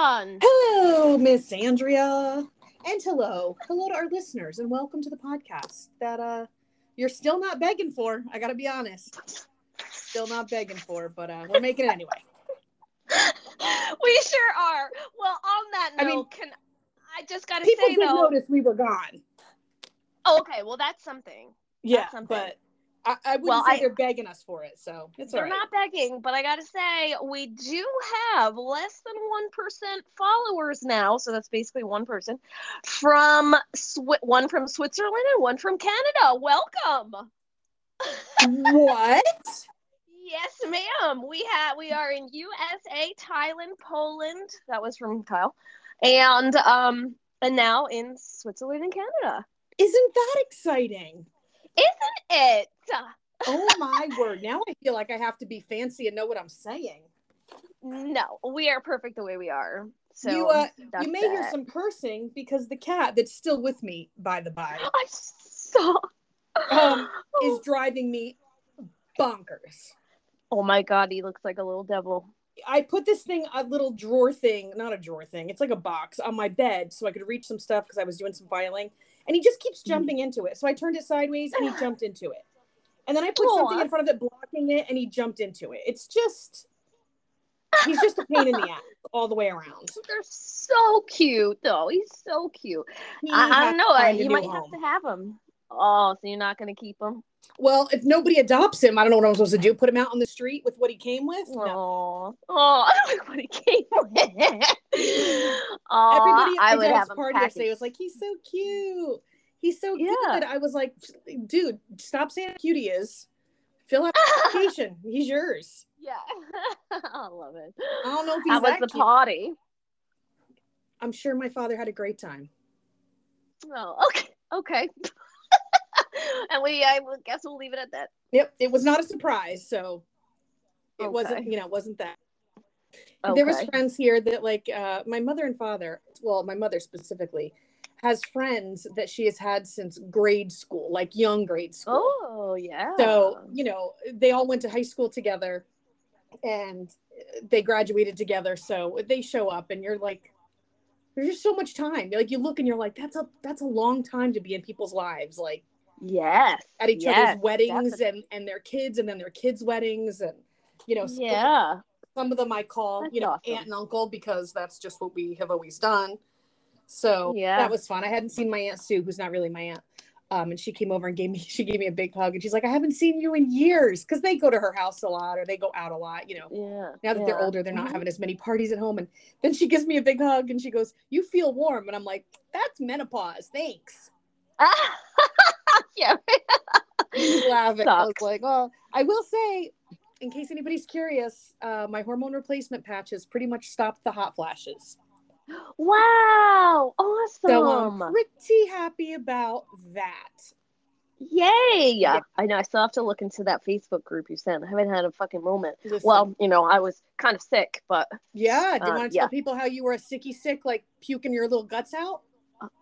Dawn. Hello, Miss Andrea. And hello. Hello to our listeners and welcome to the podcast that uh you're still not begging for. I gotta be honest. Still not begging for, but uh we're making it anyway. we sure are. Well, on that note, I mean, can I just gotta People say did though? notice we were gone. Oh, okay. Well, that's something. Yeah, something. but I, I wouldn't Well, say I- they're begging us for it, so it's They're right. not begging, but I gotta say we do have less than one percent followers now. So that's basically one person from Swi- one from Switzerland and one from Canada. Welcome. what? Yes, ma'am. We have we are in USA, Thailand, Poland. That was from Kyle, and um, and now in Switzerland and Canada. Isn't that exciting? Isn't it? Oh my word. Now I feel like I have to be fancy and know what I'm saying. No, we are perfect the way we are. So you uh you may hear some cursing because the cat that's still with me, by the by, I saw. um, is driving me bonkers. oh my god, he looks like a little devil. I put this thing, a little drawer thing, not a drawer thing, it's like a box on my bed so I could reach some stuff because I was doing some filing. And he just keeps mm-hmm. jumping into it. So I turned it sideways and he jumped into it. And then I put something in front of it blocking it and he jumped into it. It's just, he's just a pain in the ass all the way around. They're so cute, though. He's so cute. He I, I don't know. you might home. have to have him. Oh, so you're not gonna keep him? Well, if nobody adopts him, I don't know what I'm supposed to do. Put him out on the street with what he came with? No. Oh, oh, I don't like what he came with. oh, Everybody at my dad's party yesterday was like, he's so cute. He's so Yeah. good. I was like, dude, stop saying how cute he is. Fill out the application. He's yours. yeah, I love it. I don't know if he's How was the cute. party? I'm sure my father had a great time. Oh, okay, okay. and we, I guess we'll leave it at that. Yep, it was not a surprise, so it Okay. wasn't, you know, it wasn't that. There was friends here that like uh my mother and father, well, my mother specifically, has friends that she has had since grade school, like young grade school. Oh yeah. So, you know, they all went to high school together and they graduated together. So they show up and you're like, there's just so much time. Like you look and you're like, that's a that's a long time to be in people's lives, like yes. at each yes, other's weddings definitely. and and their kids and then their kids' weddings and you know, Yeah. some of them I call, That's you know, awesome. aunt and uncle because that's just what we have always done. So Yeah. that was fun. I hadn't seen my aunt Sue, who's not really my aunt. Um, and she came over and gave me she gave me a big hug and she's like, I haven't seen you in years because they go to her house a lot or they go out a lot, you know. Yeah. Now that they're older, they're not Mhm. having as many parties at home. And then she gives me a big hug and she goes, You feel warm. And I'm like, That's menopause. Thanks. yeah. She's laughing. I was like, Oh, I will say, in case anybody's curious, uh, my hormone replacement patches pretty much stopped the hot flashes. Wow. Awesome. So. I'm pretty happy about that. Yay. Yeah. I know. I still have to look into that Facebook group you sent. I haven't had a fucking moment. Listen, Well, you know, I was kind of sick, but yeah, do you uh, want to yeah. tell people how you were a sicky sick, like puking your little guts out?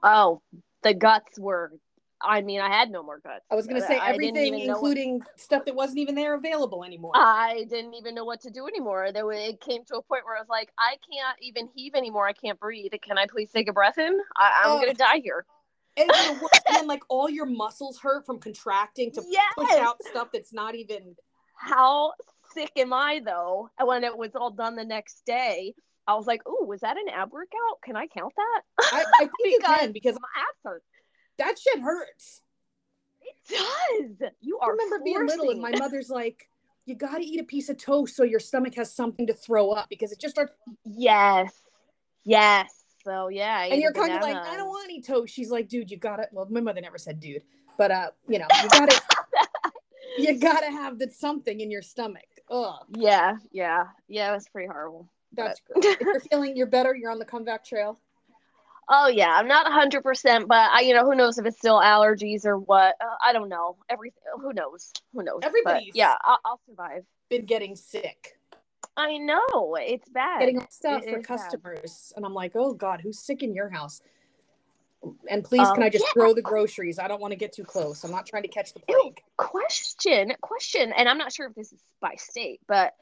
oh, the guts were. I mean, I had no more guts. I was going to Uh, say everything, know what- including stuff that wasn't even there available anymore. I didn't even know what to do anymore. There, wa- it came to a point where I was like, I can't even heave anymore. I can't breathe. Can I please take a breath in? I, I'm Oh. gonna die here. and, it's the and then, like, all your muscles hurt from contracting to Yes. push out stuff that's not even. How sick am I though? And when it was all done the next day, I was like, "Ooh, was that an ab workout? Can I count that?" I, I think you can because my abs hurt. That shit hurts. It does. You I are. remember being little and my mother's like, you got to eat a piece of toast so your stomach has something to throw up because it just starts. Yes. Yes. So yeah. I And you're kind of like, I don't want any toast. She's like, dude, you got to. Well, my mother never said dude, but uh, you know, you got to. you got to have that something in your stomach. Ugh, Yeah. Yeah. Yeah. It was pretty horrible. that's gross. if you're feeling you're better, you're on the comeback trail. Oh yeah, I'm not 100%, but I, you know, who knows if it's still allergies or what? Uh, I don't know. Everything. Who knows? Who knows? Everybody. Yeah, I'll, I'll survive. Been getting sick, I know it's bad. getting stuff It for is bad. customers, and I'm like, oh god, who's sick in your house? And please, can Um, I just yeah. throw the groceries? I don't want to get too close. I'm not trying to catch the Ew. plague. question, question, and I'm not sure if this is by state, but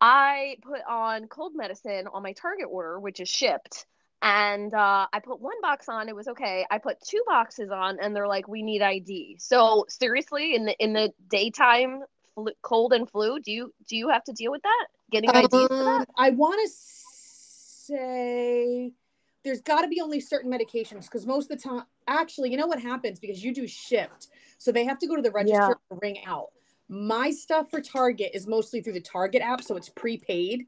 I put on cold medicine on my Target order, which is shipped. And uh, I put one box on, it was okay. I put two boxes on, and they're like, "We need ID." So seriously, in the in the daytime, flu, cold and flu, do you do you have to deal with that? Getting IDs for that? Um, I want to say there's got to be only certain medications because most of the time, actually, you know what happens because you do shift, so they have to go to the register Yeah. and ring out. My stuff for Target is mostly through the Target app, so it's prepaid.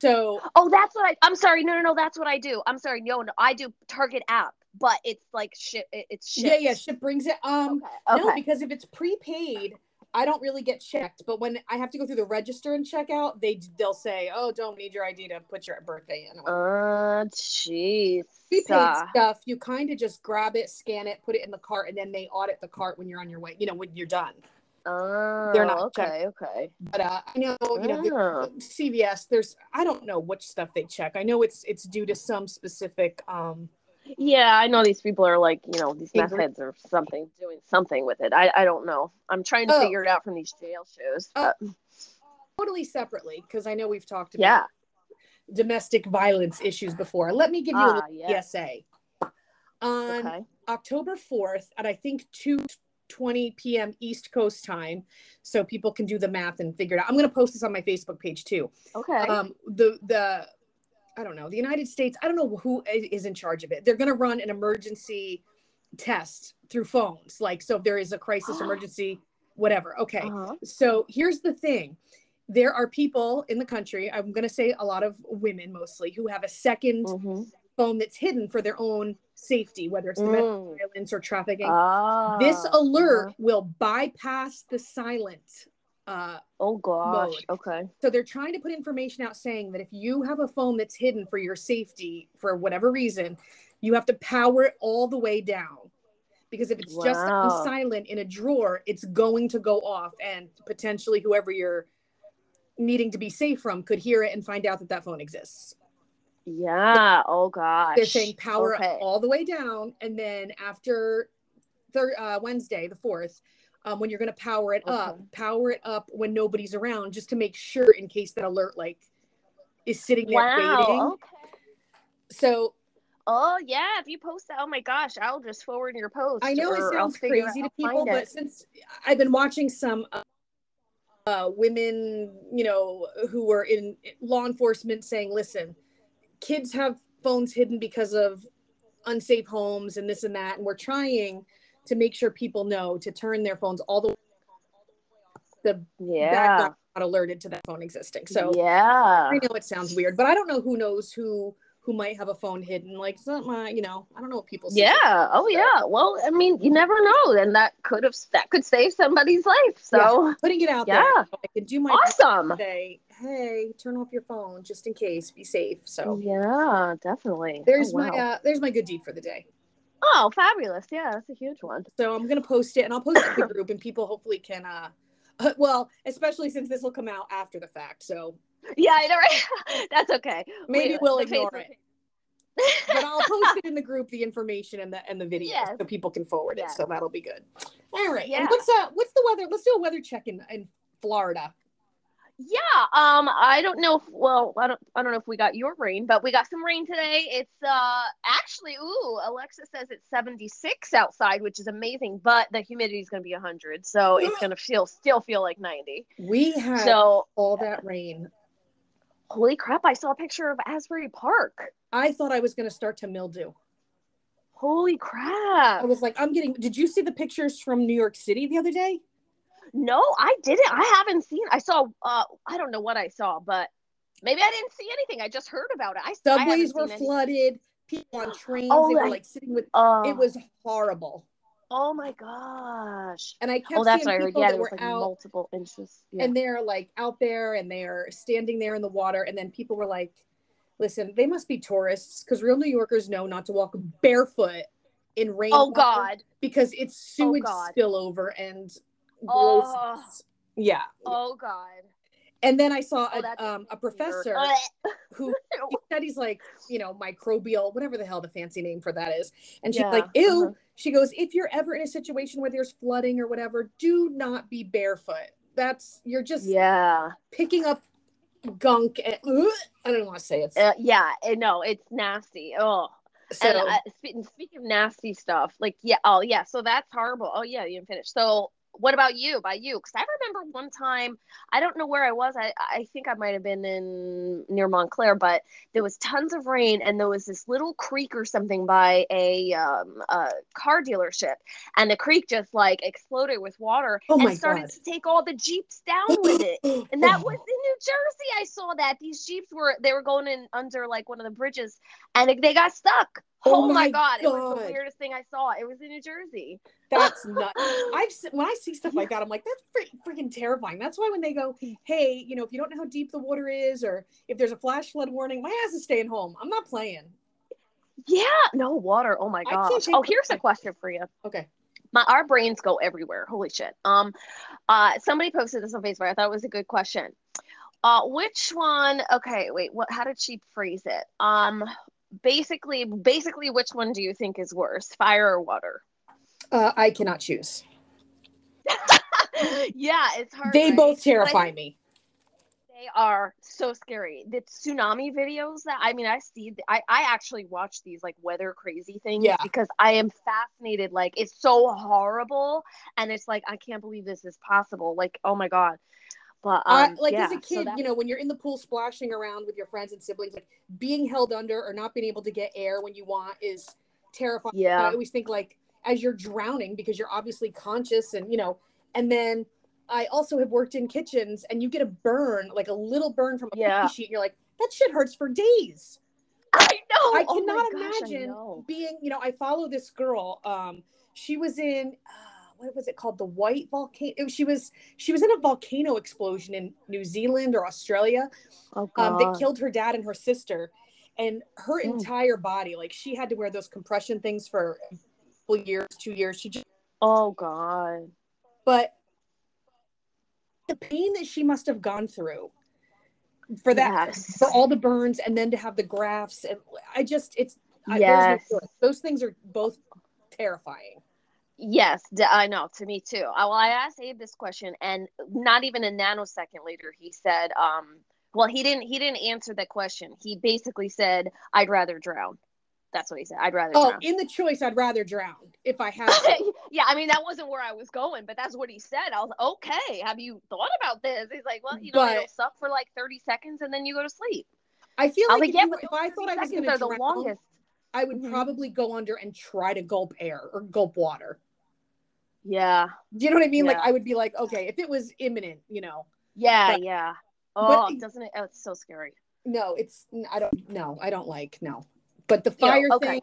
So Oh, that's what I. I'm sorry. No, no, no. That's what I do. I'm sorry. No, no. I do Target app, but it's like ship. it- It's shipped. yeah, yeah, ship brings it. Um, Okay. no, okay. because if it's prepaid, I don't really get checked. But when I have to go through the register and check out, they they'll say, "Oh, don't need your ID to put your birthday in." Uh, jeez. prepaid Uh, stuff, you kind of just grab it, scan it, put it in the cart, and then they audit the cart when you're on your way. You know, when you're done. Oh, They're not okay. Okay. But uh, I know, you know, the- Oh. CVS. There's I don't know which stuff they check. I know it's it's due to some specific. um Yeah, I know these people are like, you know, these meth heads or something, doing something with it. I, I don't know. I'm trying to Oh. figure it out from these jail shows. Oh, but- Totally separately, because I know we've talked about yeah. domestic violence issues before. Let me give you a Ah, little yeah. PSA. On Okay. October 4th at I think 2:20 p.m. East Coast time, so people can do the math and figure it out. I'm going to post this on my Facebook page too. Okay. um the the i don't know the united states i don't know who is in charge of it they're going to run an emergency test through phones like so if there is a crisis emergency whatever okay Uh-huh. so here's the thing there are people in the country i'm going to say a lot of women mostly who have a 2nd Mhm. phone that's hidden for their own safety whether it's domestic Mm. violence or trafficking Ah, this alert uh-huh. will bypass the silent uh, Oh gosh. mode. Okay. so they're trying to put information out saying that if you have a phone that's hidden for your safety for whatever reason, you have to power it all the way down. Because if it's just on silent in a drawer, it's going to go off and potentially whoever you're needing to be safe from could hear it and find out that that phone exists. Yeah. Oh gosh. They're saying power Okay. all the way down and then after thir- uh, Wednesday, the 4th, um, when you're going to power it up, power it up when nobody's around just to make sure in case that alert like is sitting there waiting. Okay. So Oh yeah. If you post that, oh my gosh, I'll just forward your post. I know it sounds crazy to people, but it. since I've been watching some uh, uh, women, you know, who were in law enforcement saying, listen, kids have phones hidden because of unsafe homes and this and that. And we're trying to make sure people know to turn their phones all the way off the yeah. not alerted to that phone existing. So yeah. I know it sounds weird, but I don't know who knows who who might have a phone hidden. Like it's not my, you know, I don't know what people say. Yeah. Oh yeah. Well, I mean, you never know, and that could have that could save somebody's life. So Putting it out Yeah. there. I can do my awesome. say, hey, turn off your phone just in case. Be safe. So Yeah, definitely. there's oh, my uh, there's my good deed for the day. oh, fabulous. Yeah, that's a huge one. So I'm gonna post it and I'll post it in the group and people hopefully can uh well, especially since this will come out after the fact. So Yeah, I know, right? that's okay. maybe We- we'll ignore Facebook- it. But I'll post it in the group, the information and the and the video Yes. so people can forward it. So that'll be good. All right. Yeah. And what's uh what's the weather? Let's do a weather check in, in Florida. Yeah, um, I don't know if well, I don't I don't know if we got your rain, but we got some rain today. It's uh actually ooh, Alexa says it's 76 outside, which is amazing, but the humidity is gonna be 100, so it's gonna feel still feel like 90. We had So all that rain. holy crap, I saw a picture of Asbury Park. I thought I was gonna start to mildew. Holy crap! I was like, I'm getting. Did you see the pictures from New York City the other day? No, I didn't. I haven't seen I saw uh I don't know what I saw, but maybe I didn't see anything. I just heard about it. I I Subways were seen anything. flooded. People on trains, Oh, they were like sitting with. Uh, It was horrible. Oh my gosh. And I kept Oh, that's seeing I heard. people Yeah, that was were like out, multiple inches. Yeah. and they're like out there, and they're standing there in the water, and then people were like, "Listen, they must be tourists because real New Yorkers know not to walk barefoot in rain." oh God. because it's sewage God. spillover and Oh. Yeah. Oh God. And then I saw Oh, a, um, a professor who studies like you know microbial whatever the hell the fancy name for that is and she's Yeah, like ew uh-huh. she goes if you're ever in a situation where there's flooding or whatever do not be barefoot that's you're just Yeah. picking up gunk and ugh, I don't want to say it. Uh, yeah, eh, no, it's nasty. Oh, so and uh, speaking speaking of nasty stuff, like yeah, oh yeah, so that's horrible. Oh yeah, you didn't finish. So what about you? By you? Because I remember one time, I don't know where I was. I I think I might have been in near Montclair, but there was tons of rain, and there was this little creek or something by a um a car dealership, and the creek just like exploded with water Oh and started God. to take all the jeeps down with it. And that was in New Jersey. I saw that these jeeps were they were going in under like one of the bridges, and they got stuck. Oh Oh, my my god. It was the weirdest thing I saw. It was in New Jersey. that's nuts. I've when I see stuff like that, I'm like, that's freaking terrifying. That's why when they go, hey, you know, if you don't know how deep the water is, or if there's a flash flood warning, my ass is staying home. I'm not playing. yeah, no water. Oh my I can't gosh. take Oh, here's a question for you. Okay. My our brains go everywhere. Holy shit. Um, uh, somebody posted this on Facebook. I thought it was a good question. Uh, which one? Okay, wait. What? How did she phrase it? Um, basically, basically, which one do you think is worse, fire or water? Uh, I cannot choose. yeah, it's hard. They right? both terrify think me. They are so scary. The tsunami videos that I mean, I see. I I actually watch these like weather crazy things Yeah. because I am fascinated. Like it's so horrible, and it's like I can't believe this is possible. Like oh my god. But I um, like yeah, as a kid, that- you know, when you're in the pool splashing around with your friends and siblings, like being held under or not being able to get air when you want is terrifying. Yeah. I always think like as you're drowning because you're obviously conscious and you know, and then I also have worked in kitchens and you get a burn, like a little burn from a Yeah. sheet, and you're like, that shit hurts for days. I know. I oh cannot gosh, I imagine know. being, you know, I follow this girl. Um, she was in uh, what was it called? The White Volcano. She was she was in a volcano explosion in New Zealand or Australia. Oh Um, that killed her dad and her sister, and her Mm. entire body. Like she had to wear those compression things for a couple years, two years. She just, oh god. but the pain that she must have gone through for that Yes. for all the burns and then to have the grafts and i just it's I, Yes. no those things are both terrifying Yes, I know. To me too. I, well, I asked Abe this question, and not even a nanosecond later, he said, um, "Well, he didn't. He didn't answer that question. He basically said, "I'd rather drown." That's what he said. I'd rather oh drown. in the choice i'd rather drown if i had to. yeah, I mean that wasn't where I was going, but that's what he said. I was like, okay. Have you thought about this? He's like, well, you know, But- it'll suck for like thirty seconds, and then you go to sleep. i feel I like like, if, yeah, you- but if i thought i was going to the drown longest. i would Mhm. probably go under and try to gulp air or gulp water Yeah, do you know what i mean like i would be like okay if it was imminent you know yeah, But- yeah. but- Oh, doesn't it? Oh, it's so scary. no it's i don't no i don't like no but the Yeah, fire okay. thing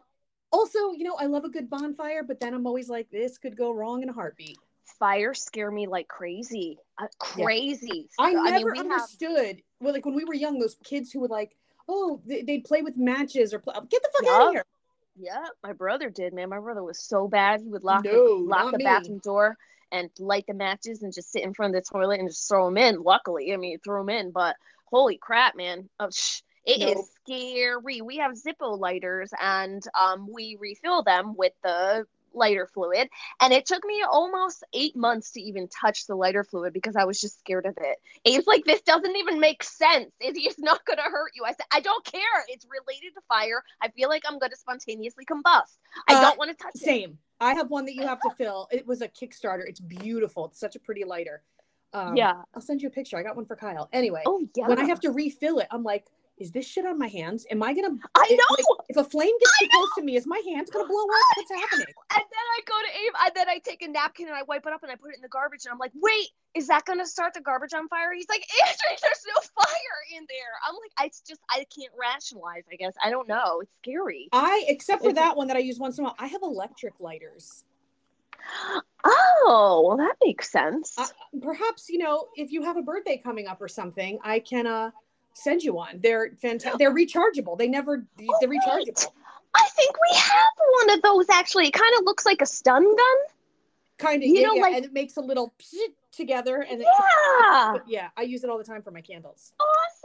also you know i love a good bonfire but then i'm always like this could go wrong in a heartbeat Fire scare me like crazy uh, Yeah. crazy I So, never we have- understood. Well, like when we were young, those kids who would like, oh, they, they'd play with matches or play. Get the fuck out of here! Yeah my brother did man. My brother was so bad. He would lock the, lock the me. bathroom door and light the matches and just sit in front of the toilet and just throw them in. Luckily i mean throw them in but holy crap man. Oh, sh- it is Nope. scary. We have zippo lighters and um we refill them with the lighter fluid and it took me almost eight months to even touch the lighter fluid because i was just scared of it Abe's like, this doesn't even make sense. It's just not going to hurt you. I said, I don't care. It's related to fire. I feel like I'm going to spontaneously combust. I Uh, don't want to touch it. Same. I have one that you have to fill. It was a Kickstarter. It's beautiful. It's such a pretty lighter. Um, yeah. I'll send you a picture. I got one for Kyle. Anyway, Oh, yeah. when I have to refill it, I'm like, is this shit on my hands? Am I gonna? I know. like, if a flame gets too close to me, is my hands gonna blow up? What's happening? And then I go to Abe, and then I take a napkin and I wipe it up and I put it in the garbage. And I'm like, wait, is that going to start the garbage on fire? He's like, Andrea, there's no fire in there. I'm like, it's just, I can't rationalize, I guess. I don't know. It's scary. I, except for It's- that one that I use once in a while, I have electric lighters. Oh, well, that makes sense. Uh, perhaps you know if you have a birthday coming up or something, I can uh send you one. They're fantastic. They're rechargeable. They never they're Oh, rechargeable. wait. I think we have one of those actually. It kind of looks like a stun gun. Kind of You yeah, know, yeah, like- and it makes a little together and it, Yeah. but yeah, I use it all the time for my candles.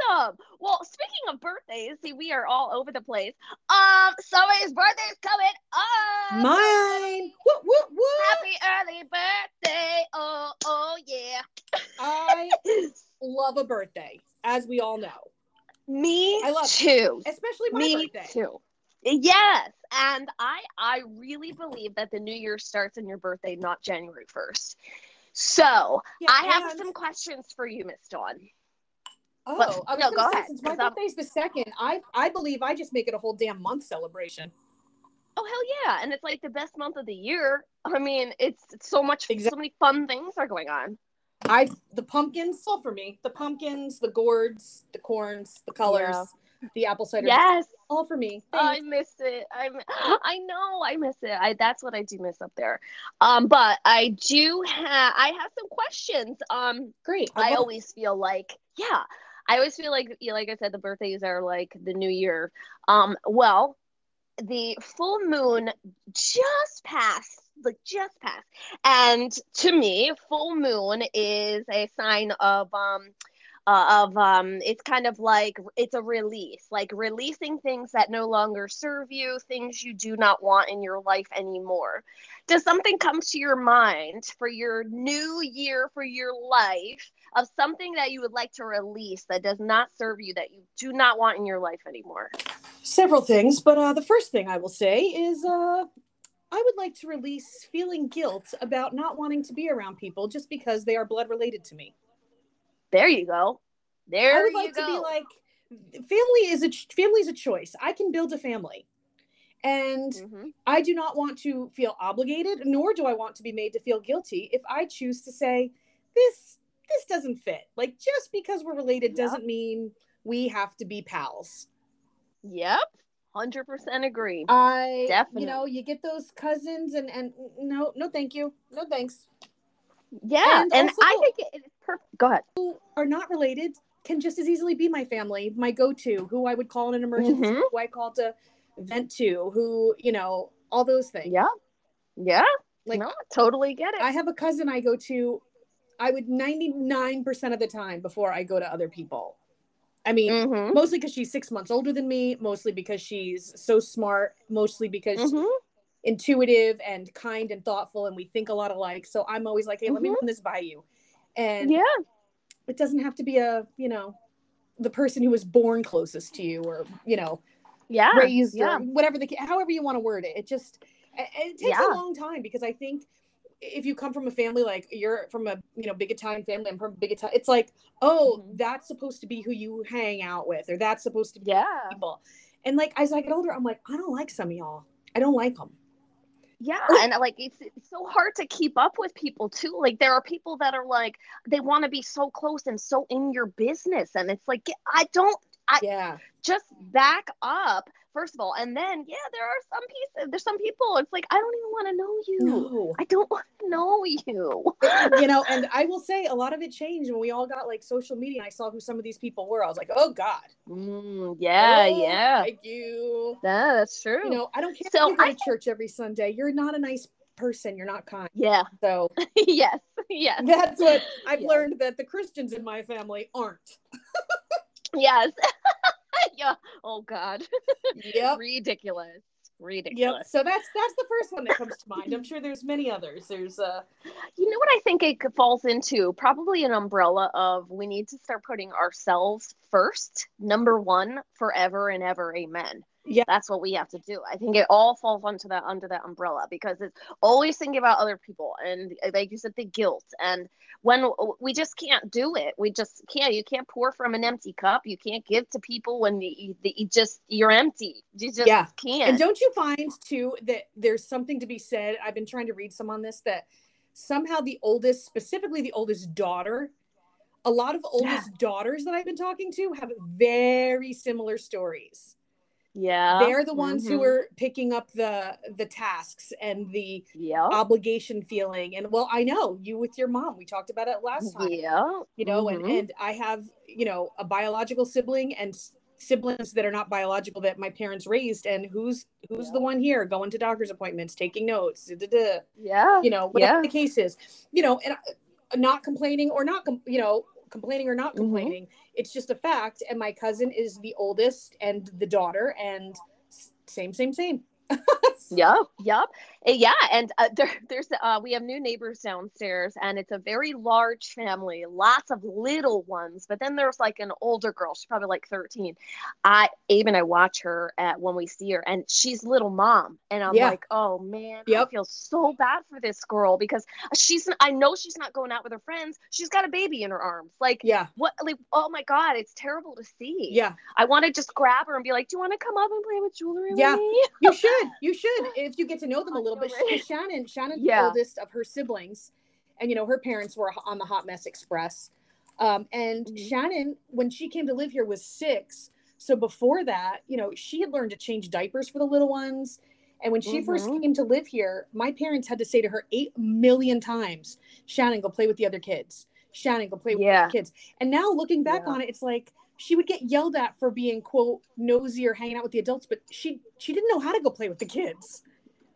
Awesome. Well, speaking of birthdays, see, we are all over the place. Um, somebody's birthday is coming up. Mine. Whoop, whoop, whoop. Happy early birthday. Oh, oh, yeah. I love a birthday. as we all know. Me I love it. too. Especially my Me birthday. too. Yes, and I I really believe that the new year starts on your birthday, not January first. So Yeah, I have some questions for you, Miss Dawn. Oh, but- I was no, go say, ahead, Since my birthday's the second, I I believe I just make it a whole damn month celebration. Oh hell yeah! And it's like the best month of the year. I mean, it's, it's so much, Exact- so many fun things are going on. I the pumpkins, all for me. The pumpkins, the gourds, the corns, the colors, the apple cider, Yes, all for me. I miss it. I'm, I know I miss it. I that's what I do miss up there. Um, but I do have, I have some questions. Um, Great. I love- always feel like, yeah, I always feel like, yeah, like I said, the birthdays are like the new year. Um, well, the full moon just passed, like just passed, and to me, full moon is a sign of um. Uh, of um it's kind of like it's a release like releasing things that no longer serve you things you do not want in your life anymore does something come to your mind for your new year for your life of something that you would like to release that does not serve you that you do not want in your life anymore several things, but uh, the first thing I will say is uh, I would like to release feeling guilt about not wanting to be around people just because they are blood related to me. there you go there I would like go to be like, family is a ch- family is a choice. I can build a family, and Mhm. I do not want to feel obligated, nor do I want to be made to feel guilty if I choose to say this this doesn't fit. Like just because we're related Yeah. doesn't mean we have to be pals. yep 100% agree I Definitely. you know, you get those cousins and and no no thank you. No thanks. yeah and and, also- i think it's perfect go ahead Who Are not related can just as easily be my family, my go-to, who I would call in an emergency, Mhm. who I call to vent to, who, you know, all those things. yeah yeah Like no totally get it I have a cousin I go to, I would 99% of the time before I go to other people. I mean, Mhm. mostly because she's six months older than me, mostly because she's so smart, mostly because Mhm. intuitive and kind and thoughtful, and we think a lot alike. So I'm always like, hey, let me run this by you. And yeah it doesn't have to be a, you know, the person who was born closest to you or, you know, yeah raised yeah. or whatever the however you want to word it. It just it, it takes Yeah. a long time because I think if you come from a family like you're from a you know big Italian family, I'm from big Italian. It's like oh Mhm. that's supposed to be who you hang out with or that's supposed to be yeah people. And like as I get older, I'm like I don't like some of y'all. I don't like them. Yeah, and like it's, it's so hard to keep up with people too. Like there are people that are like they want to be so close and so in your business, and it's like I don't. I Yeah. just back up first of all, and then yeah, there are some pieces. There's some people. It's like I don't even want to know you. No. I don't want to know you. you know, and I will say a lot of it changed when we all got like social media and I saw who some of these people were. I was like, oh God. Mm, yeah, Oh, yeah, Thank you. yeah. That's true. You know, I don't care So if you go I to church every Sunday. You're not a nice person. You're not kind. yeah, So yes, yes, that's what I've Yeah. learned that the Christians in my family aren't. Yes. yeah. Oh God. Yep. Ridiculous. Yep. Ridiculous. So that's that's the first one that comes to mind. I'm sure there's many others. There's uh You know what I think it falls into? Probably an umbrella of we need to start putting ourselves first, number one, forever and ever. Amen. Yeah. That's what we have to do. I think it all falls onto that under that umbrella because it's always thinking about other people and like you said, the guilt. And when we just can't do it, we just can't. You can't pour from an empty cup. You can't give to people when you, you just you're empty. You just Yeah. can't. and don't you find too that there's something to be said? I've been trying to read some on this that somehow the oldest, specifically the oldest daughter, a lot of oldest daughters that I've been talking to have very similar stories. Yeah. They're the ones who Mhm. are picking up the the tasks and the Yeah. obligation feeling. And well, I know you with your mom. We talked about it last time. Yeah. You know, and, Mhm. and I have, you know, a biological sibling and siblings that are not biological that my parents raised. And who's who's Yeah. the one here going to doctor's appointments, taking notes, da, da, da, Yeah. you know, whatever Yeah. the case is, you know, and not complaining or not, com- you know, complaining or not Mhm. complaining. It's just a fact. And my cousin is the oldest and the daughter, and same, same, same. Yep, yep, yeah. And uh, there, there's uh, we have new neighbors downstairs, and it's a very large family, lots of little ones. But then there's like an older girl, she's probably like 13. I Abe and I watch her at when we see her, and she's little mom, and I'm Yeah. like, oh man, Yep. I feel so bad for this girl because she's I know she's not going out with her friends. She's got a baby in her arms, like. Yeah. What like oh my god it's terrible to see Yeah. I want to just grab her and be like do you want to come up and play with jewelry Yeah. with me? You should. You should. If you get to know them a little bit. Shannon, Shannon's Yeah. the oldest of her siblings. And, you know, her parents were on the Hot Mess Express. Um, and Mhm. Shannon, when she came to live here, was six. So before that, you know, she had learned to change diapers for the little ones. And when she first Mhm. came to live here, my parents had to say to her eight million times, Shannon, go play with the other kids. Shannon, go play with the Yeah. other kids. And now looking back Yeah. on it, it's like she would get yelled at for being quote nosy or hanging out with the adults, but she she didn't know how to go play with the kids.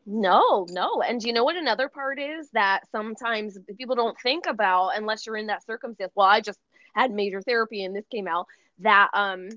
No, no. And you know what another part is that sometimes people don't think about unless you're in that circumstance. Well, I just had major therapy and this came out that um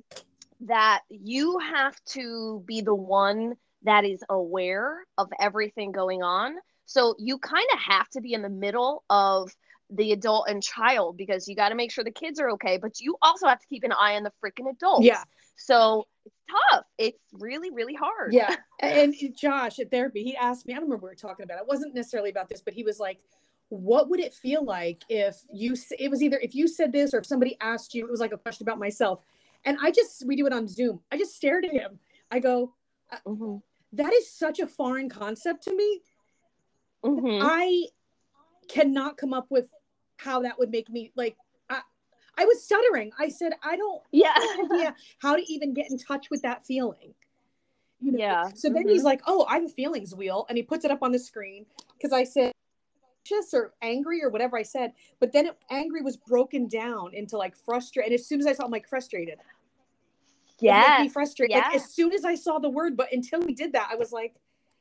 that you have to be the one that is aware of everything going on. So you kind of have to be in the middle of the adult and child because you got to make sure the kids are okay, but you also have to keep an eye on the freaking adults. Yeah. So it's tough. It's really, really hard. Yeah. And Josh at therapy, he asked me, I don't remember what we were talking about. It wasn't necessarily about this, but he was like, what would it feel like if you, it was either if you said this or if somebody asked you, it was like a question about myself. And I just, we do it on Zoom. I just stared at him. I go, Mhm. that is such a foreign concept to me. Mhm. I cannot come up with how that would make me like, I, I was stuttering. I said, I don't, Yeah. idea how to even get in touch with that feeling. You know? Yeah. So then Mhm. he's like, "Oh, I have a feelings wheel," and he puts it up on the screen because I said anxious or angry or whatever I said, but then it, angry was broken down into like frustrated. And as soon as I saw, I'm like frustrated. Yeah. Yes. frustrated. Like as soon as I saw the word, but until we did that, I was like,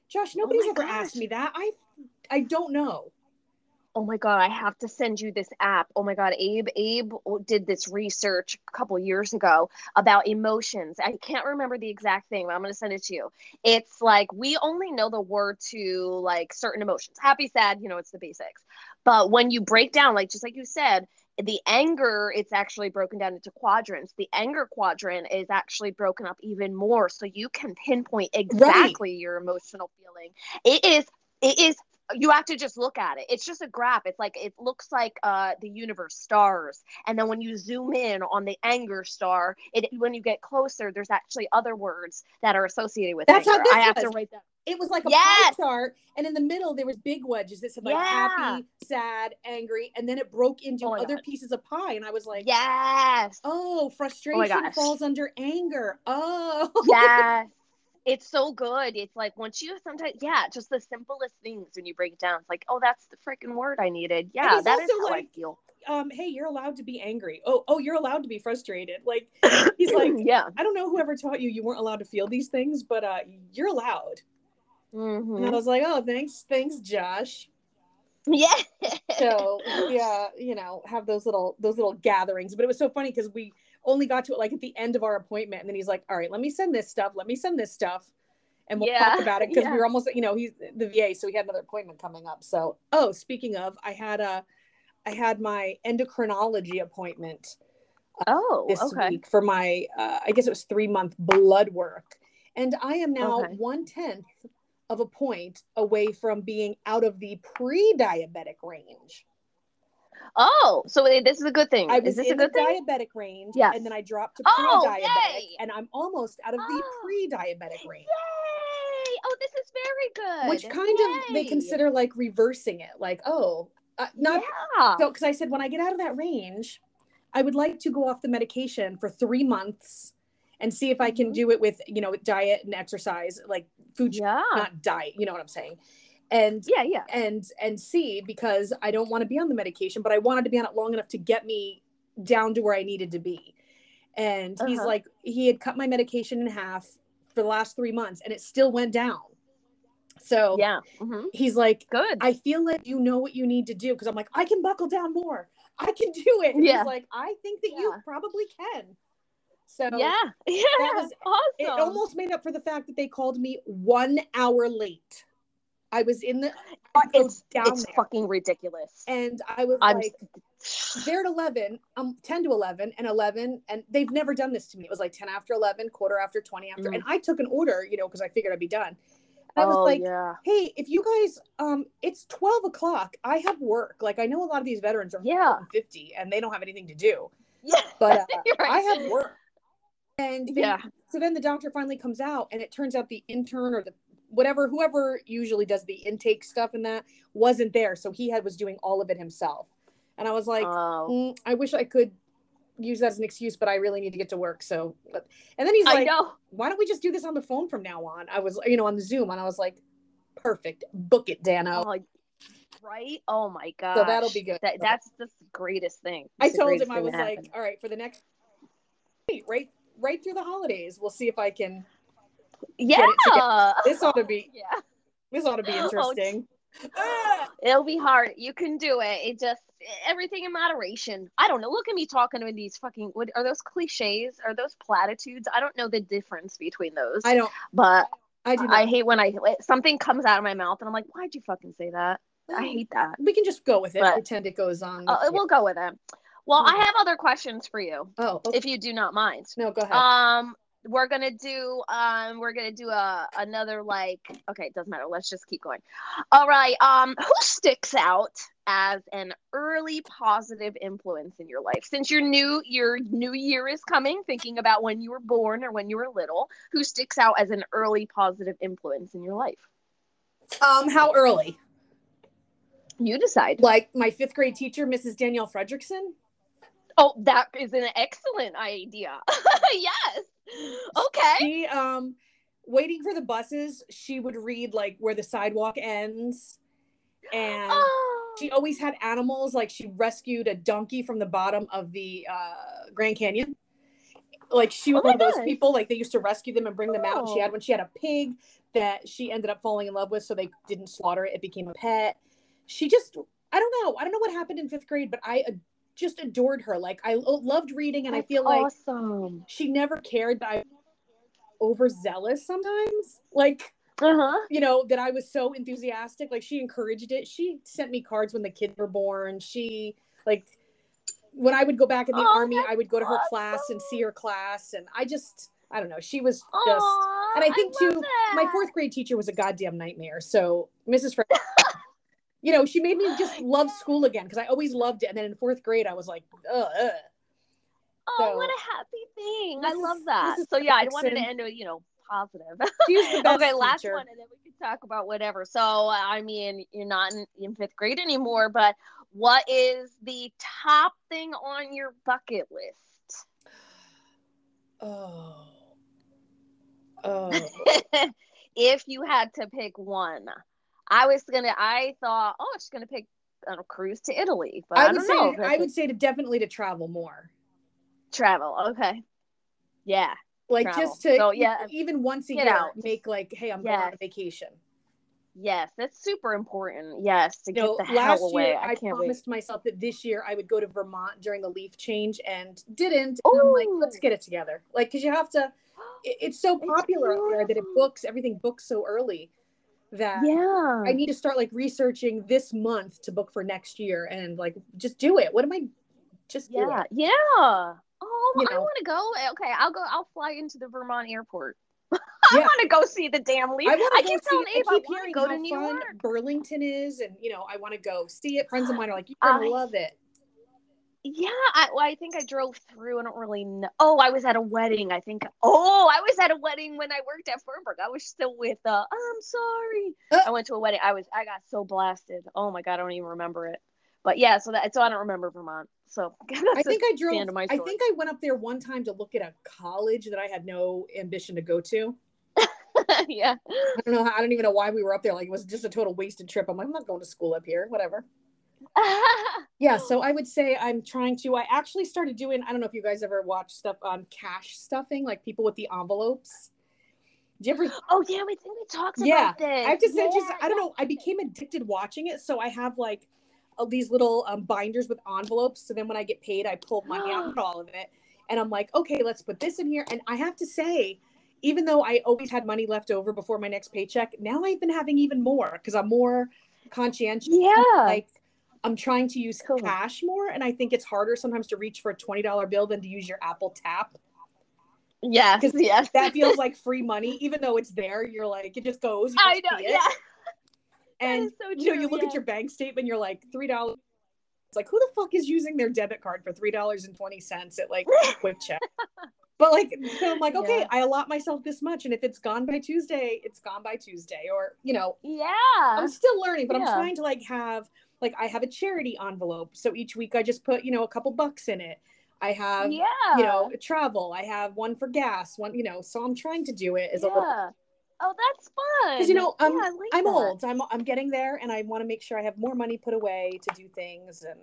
"Josh, nobody's my ever gosh. asked me that. I, I don't know." Oh my god, I have to send you this app. Oh my god, Abe Abe did this research a couple years ago about emotions. I can't remember the exact thing, but I'm going to send it to you. It's like we only know the word to like certain emotions. Happy, sad, you know, it's the basics. But when you break down like just like you said, the anger it's actually broken down into quadrants. The anger quadrant is actually broken up even more so you can pinpoint exactly your emotional feeling. It is it is you have to just look at it. It's just a graph. It's like it looks like uh the universe stars, and then when you zoom in on the anger star, it when you get closer, there's actually other words that are associated with That's how anger. this I have to write that. It was like a Yes. pie chart, and in the middle there was big wedges that said like Yeah. happy, sad, angry, and then it broke into Oh other God. pieces of pie, and I was like, Yes, Oh, frustration gosh. falls under anger. Oh, yes. It's so good. It's like once you sometimes, yeah, just the simplest things when you break it down. It's like, oh, that's the freaking word I needed. Yeah, that is how I like- feel. um, hey, you're allowed to be angry. Oh, oh, you're allowed to be frustrated. Like he's like, yeah. I don't know whoever taught you you weren't allowed to feel these things, but uh, you're allowed. Mhm. And I was like, oh, thanks, thanks, Josh. Yeah. So yeah, you know, have those little those little gatherings. But it was so funny because we only got to it like at the end of our appointment, and then he's like, all right, let me send this stuff. Let me send this stuff. And we'll Yeah, talk about it because yeah. we were almost, you know, he's the VA, so he had another appointment coming up. So, oh, speaking of, I had a, I had my endocrinology appointment Oh, this okay. week for my uh, I guess it was three month blood work, and I am now Okay. one tenth of a point away from being out of the pre-diabetic range. Oh, so this is a good thing. I was is this a in the good thing? diabetic range, Yes. and then I dropped to Oh, pre-diabetic, yay! and I'm almost out of the Oh. pre-diabetic range, Yay! Oh, this is very good. which kind of they consider like reversing it, like oh, uh, not Yeah. So, because I said when I get out of that range, I would like to go off the medication for three months and see if I can Mhm. do it with, you know, with diet and exercise, like food, Yeah. not diet. You know what I'm saying? And Yeah, yeah. and and see because I don't want to be on the medication, but I wanted to be on it long enough to get me down to where I needed to be. And he's Uh-huh. like, he had cut my medication in half for the last three months, and it still went down. So Yeah. hmm he's like, Good. I feel like you know what you need to do because I'm like, I can buckle down more. I can do it. And Yeah. He's like, I think that you probably can. So yeah, yeah, that was- awesome. it almost made up for the fact that they called me one hour late. I was in the it's down it's there. fucking ridiculous. and I was I'm like, they're at 11, um, 10 to 11 and 11. And they've never done this to me. It was like 10 after 11, quarter after 20 after. Mm. And I took an order, you know, because I figured I'd be done. I was oh like, yeah, hey, if you guys, um, it's 12 o'clock. I have work. Like, I know a lot of these veterans are Yeah. 50 and they don't have anything to do, yeah, but uh, right. I have work. And they- yeah. so then the doctor finally comes out and it turns out the intern or the whatever whoever usually does the intake stuff and that wasn't there. So he had was doing all of it himself. And i was like oh, "Mm, i wish i could use that as an excuse but i really need to get to work. So but, and then he's like why don't we just do this on the phone from now on? I was you know on the zoom and i was like perfect. Book it dano. Oh, right? Oh my god. so that'll be good. That, that's the greatest thing. i told him i was like happened. all right for the next right right through the holidays we'll see if i can yeah, this ought to be yeah. this ought to be Oh, interesting Ah! It'll be hard. You can do it. It just everything in moderation. I don't know. Look at me talking with these fucking. What are those cliches? Are those platitudes? I don't know the difference between those. i don't but i do not I hate when I something comes out of my mouth and I'm like, why'd you fucking say that? I hate that. we can just go with it But- pretend it goes on Uh, we'll go with it. Well, Hmm. I have other questions for you, oh okay. if you do not mind. no go ahead Um, we're gonna do um, we're gonna do a another like okay, it doesn't matter. Let's just keep going. All right. Um, who sticks out as an early positive influence in your life since your new your new year is coming? Thinking about when you were born or when you were little, who sticks out as an early positive influence in your life? um how early You decide. like my fifth grade teacher mrs danielle fredrickson Oh, that is an excellent idea. yes. Okay. she um waiting for the buses she would read like where the sidewalk ends and Oh. she always had animals like she rescued a donkey from the bottom of the uh grand canyon like she was Oh one of those people like they used to rescue them and bring them out and she Oh. had when she had a pig that she ended up falling in love with so they didn't slaughter it it became a pet she just i don't know i don't know what happened in fifth grade but i just adored her. Like i loved reading and i feel like awesome. she never cared that i overzealous sometimes. Like Uh huh. you know that i was so enthusiastic. Like she encouraged it. She sent me cards when the kids were born. She like when i would go back in the Oh, army i would go to her class and see her class and i just i don't know. She was just and I think, too, my fourth grade teacher was a goddamn nightmare. So mrs Fred you know she made me just oh, love school again because i always loved it and then in fourth grade i was like ugh, ugh. Oh, so- what a happy thing! I love that. So yeah, I wanted to end with you know positive. she the best okay, last teacher. one, and then we can talk about whatever. So I mean, you're not in, in fifth grade anymore, but what is the top thing on your bucket list? oh oh if you had to pick one, I was gonna. I thought, oh, she's gonna pick a cruise to Italy, but I, would don't say know. I would say to definitely to travel more. travel. Okay, yeah. Like Travel. just to So, yeah, even once a year out. make like, hey, I'm going on a vacation. Yes, that's super important. Yes, to You get know, the last hell away. year I, I, can't wait. promised myself that this year I would go to Vermont during the leaf change and didn't. And I'm like, let's get it together. Like, cause you have to. it- it's so popular out there that it books everything books so early that Yeah. I need to start like researching this month to book for next year and like just do it. What am I? Just do yeah. Yeah. Oh, You I know. want to go. Eh, okay, I'll go. I'll fly into the Vermont airport. I Yeah. want to go see the damn leaf. I want I to keep go telling. Abe I I keep want to hearing go to New York. Burlington is, and you know, I want to go see it. Friends of mine are like, "You're gonna I- love it." Yeah, I, well, I think I drove through. I don't really know. Oh, I was at a wedding. I think. Oh, I was at a wedding when I worked at Fernberg. I was still with. uh I'm sorry. Uh. I went to a wedding. I was. I got so blasted. Oh my god, I don't even remember it. But yeah, so that so I don't remember Vermont. So I think I drove. my I think I went up there one time to look at a college that I had no ambition to go to. yeah. I don't know. How, I don't even know why we were up there. Like it was just a total wasted trip. I'm like, I'm not going to school up here. Whatever. Yeah. So I would say I'm trying to. I actually started doing. I don't know if you guys ever watch stuff on cash stuffing, like people with the envelopes. Do you ever? oh yeah, we think we talked Yeah, about this. I have to you. Yeah, I don't know. I became addicted watching it, so I have like uh, these little um, binders with envelopes. So then when I get paid, I pull money out, of all of it, and I'm like, okay, let's put this in here. And I have to say, even though I always had money left over before my next paycheck, now I've been having even more because I'm more conscientious. Yeah. Like I'm trying to use Cool. cash more, and I think it's harder sometimes to reach for a twenty dollar bill than to use your Apple Tap. Yes. 'Cause Yes. That feels like free money, even though it's there. You're like, it just goes. I know. Yeah. And so you know, you look yeah. at your bank statement, you're like three dollars. It's like who the fuck is using their debit card for three dollars and twenty cents at like QuickChek? But like, so I'm like, okay, Yeah. I allot myself this much, and if it's gone by Tuesday, it's gone by Tuesday, or you know, Yeah. I'm still learning, but I'm trying to like have like I have a charity envelope, so each week I just put you know a couple bucks in it. I have yeah. you know travel. I have one for gas, one you know. So I'm trying to do it as a little Oh, that's fun. because you know I'm Yeah, I like I'm that. old. I'm I'm getting there, and I want to make sure I have more money put away to do things and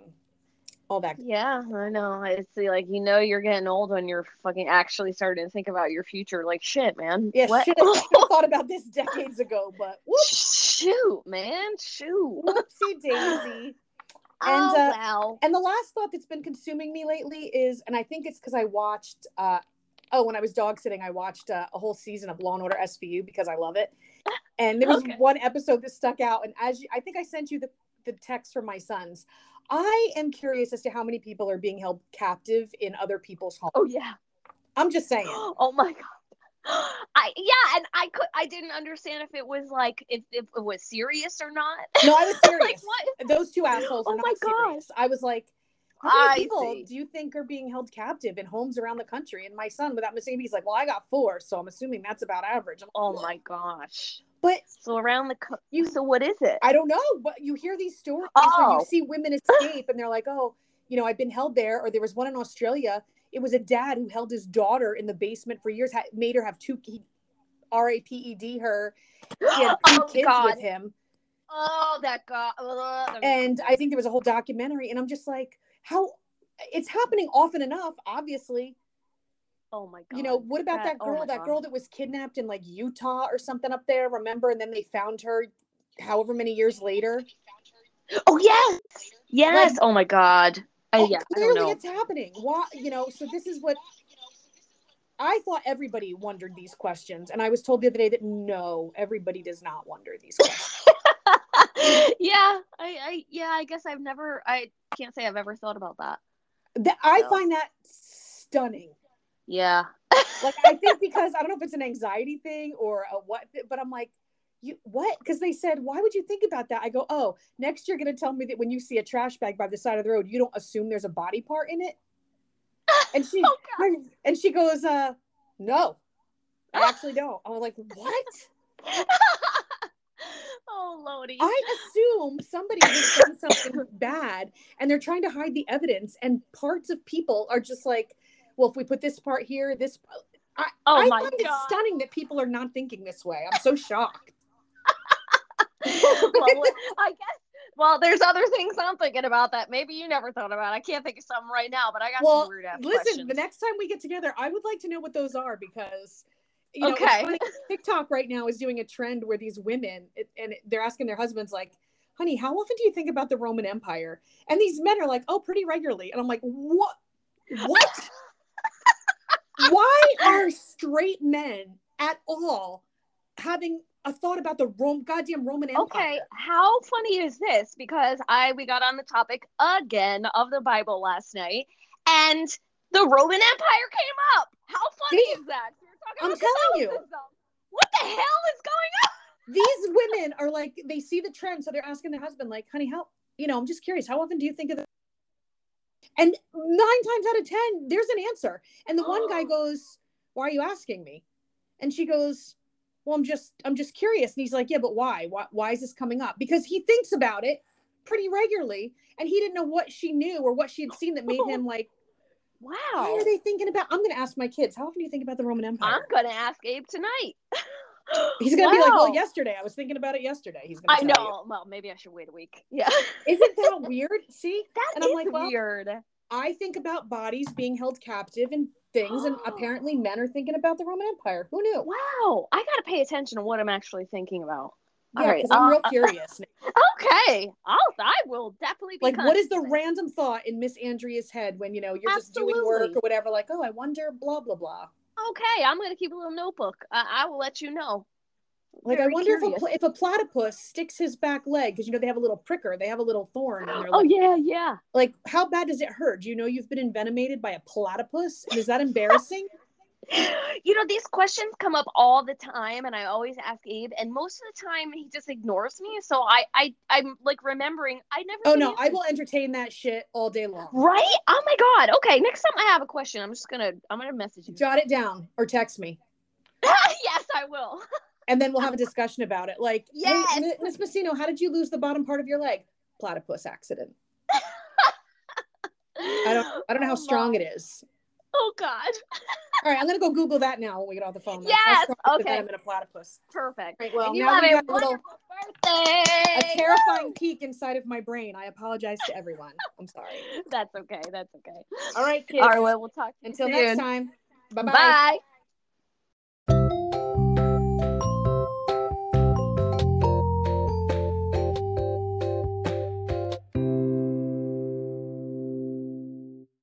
all that. Yeah, I know. It's like you know you're getting old when you're fucking actually starting to think about your future. Like shit, man. Yeah, What? should have thought about this decades ago, but whoops, Shoot, man. Shoot. whoopsie daisy. oh uh, wow. And the last thought that's been consuming me lately is, and I think it's because I watched, uh, oh, when I was dog sitting, I watched uh, a whole season of Law and Order SVU because I love it. And there was Okay. one episode that stuck out, and as you, I think I sent you the the text from my sons. I am curious as to how many people are being held captive in other people's homes. Oh yeah. I'm just saying. Oh my god. I yeah, and I could I didn't understand if it was like if, if it was serious or not. No, I was serious. like what? Those two assholes are Oh not my gosh. serious. I was like, how many people see. do you think are being held captive in homes around the country? And my son, without missing, he's like, well, I got four, so I'm assuming that's about average. Like, Oh my gosh. But So around the co- You- so what is it? I don't know. But you hear these stories where Oh. you see women escape, and they're like, oh, you know, I've been held there. Or there was one in Australia. It was a dad who held his daughter in the basement for years, had, made her have two. He, R A P E D her. He had oh, two Oh, kids God. with him. Oh, that ugh, and I think there was a whole documentary, and I'm just like, how it's happening often enough, obviously. Oh my god. You know, what about that, oh girl? my that God. girl that was kidnapped in like Utah or something up there, remember? And then they found her however many years later. Oh yes. Yes. Like- oh my god. I, Oh, yeah, clearly know. it's happening. Why you know, so this is what I thought everybody wondered these questions. And I was told the other day that no, everybody does not wonder these questions. yeah, I, I yeah, I guess I've never I can't say I've ever thought about that. That- I find that stunning. Yeah. like I think because I don't know if it's an anxiety thing or a what, but I'm like, you what? Because they said, why would you think about that? I go, oh, next you're gonna tell me that when you see a trash bag by the side of the road, you don't assume there's a body part in it. And she Oh, God. and she goes, uh, no, I actually don't. I was like, what? oh lordy. I assume somebody has done something bad and they're trying to hide the evidence, and parts of people are just like, well, if we put this part here, this. I, Oh I my find it stunning that people are not thinking this way. I'm so shocked. well, I guess. Well, there's other things I'm thinking about that maybe you never thought about. I can't think of something right now, but I got well, some weird ass listen, questions. the next time we get together, I would like to know what those are because. You know, Okay. funny, TikTok right now is doing a trend where these women it, and they're asking their husbands like, "Honey, how often do you think about the Roman Empire?" And these men are like, "Oh, pretty regularly." And I'm like, "What? What? Why are straight men at all having a thought about the Rome, goddamn Roman Empire?" Okay, how funny is this? Because I we got on the topic again of the Bible last night, and the Roman Empire came up. How funny See? is that? We were talking I'm telling you. What the hell is going on? These women are like, they see the trend, so they're asking their husband, like, "Honey, how? You know, I'm just curious. How often do you think of the?" And nine times out of ten, there's an answer. And the one guy goes, "Why are you asking me?" And she goes, "Well, I'm just, I'm just curious." And he's like, "Yeah, but why? Why, why is this coming up?" Because he thinks about it pretty regularly, and he didn't know what she knew or what she had seen that made him oh. like, Wow. "Why are they thinking about?" I'm going to ask my kids, "How often do you think about the Roman Empire?" I'm gonna ask Abe tonight. He's going to be like, "Well, yesterday I was thinking about it yesterday." He's going I to you. know. Well, maybe I should wait a week. Yeah. Isn't that weird? See, That And I'm is like, well, weird. I think about bodies being held captive and things, and apparently men are thinking about the Roman Empire. Who knew? Wow. I gotta pay attention to what I'm actually thinking about. All Yeah, right, because I'm uh, real uh, curious. Okay, I'll I will definitely be like, what is the random thought in Miss Andrea's head when you know you're just doing work or whatever? Like, oh, I wonder, blah blah blah. Okay, I'm gonna keep a little notebook. I, I will let you know. Like, I Very wonder if a, if a platypus sticks his back leg because you know they have a little pricker, they have a little thorn. In their Oh yeah, yeah. Like, how bad does it hurt? Do you know you've been envenomated by a platypus? And is that embarrassing? You know, these questions come up all the time, and I always ask Abe, and most of the time he just ignores me. So I, I, I'm like remembering I never. oh no, I will entertain that shit all day long. Right? Oh my god. Okay, next time I have a question, I'm just gonna, I'm gonna message you. Jot it down or text me. yes, I will. and then we'll uh, have a discussion about it. Like, Yes. hey, Miss Messino, how did you lose the bottom part of your leg? Platypus accident. I don't, I don't know how Oh, strong it is. Oh god. All right, I'm gonna go Google that now when we get off the phone. Yes, how strong is the okay. venom in a platypus. Perfect. Right, well, you now we a got a little- birthday. A terrifying peek inside of my brain. I apologize to everyone. I'm sorry. That's okay. That's okay. All right, kids. All right. Well, we'll talk Until soon. next time. Bye-bye. Bye.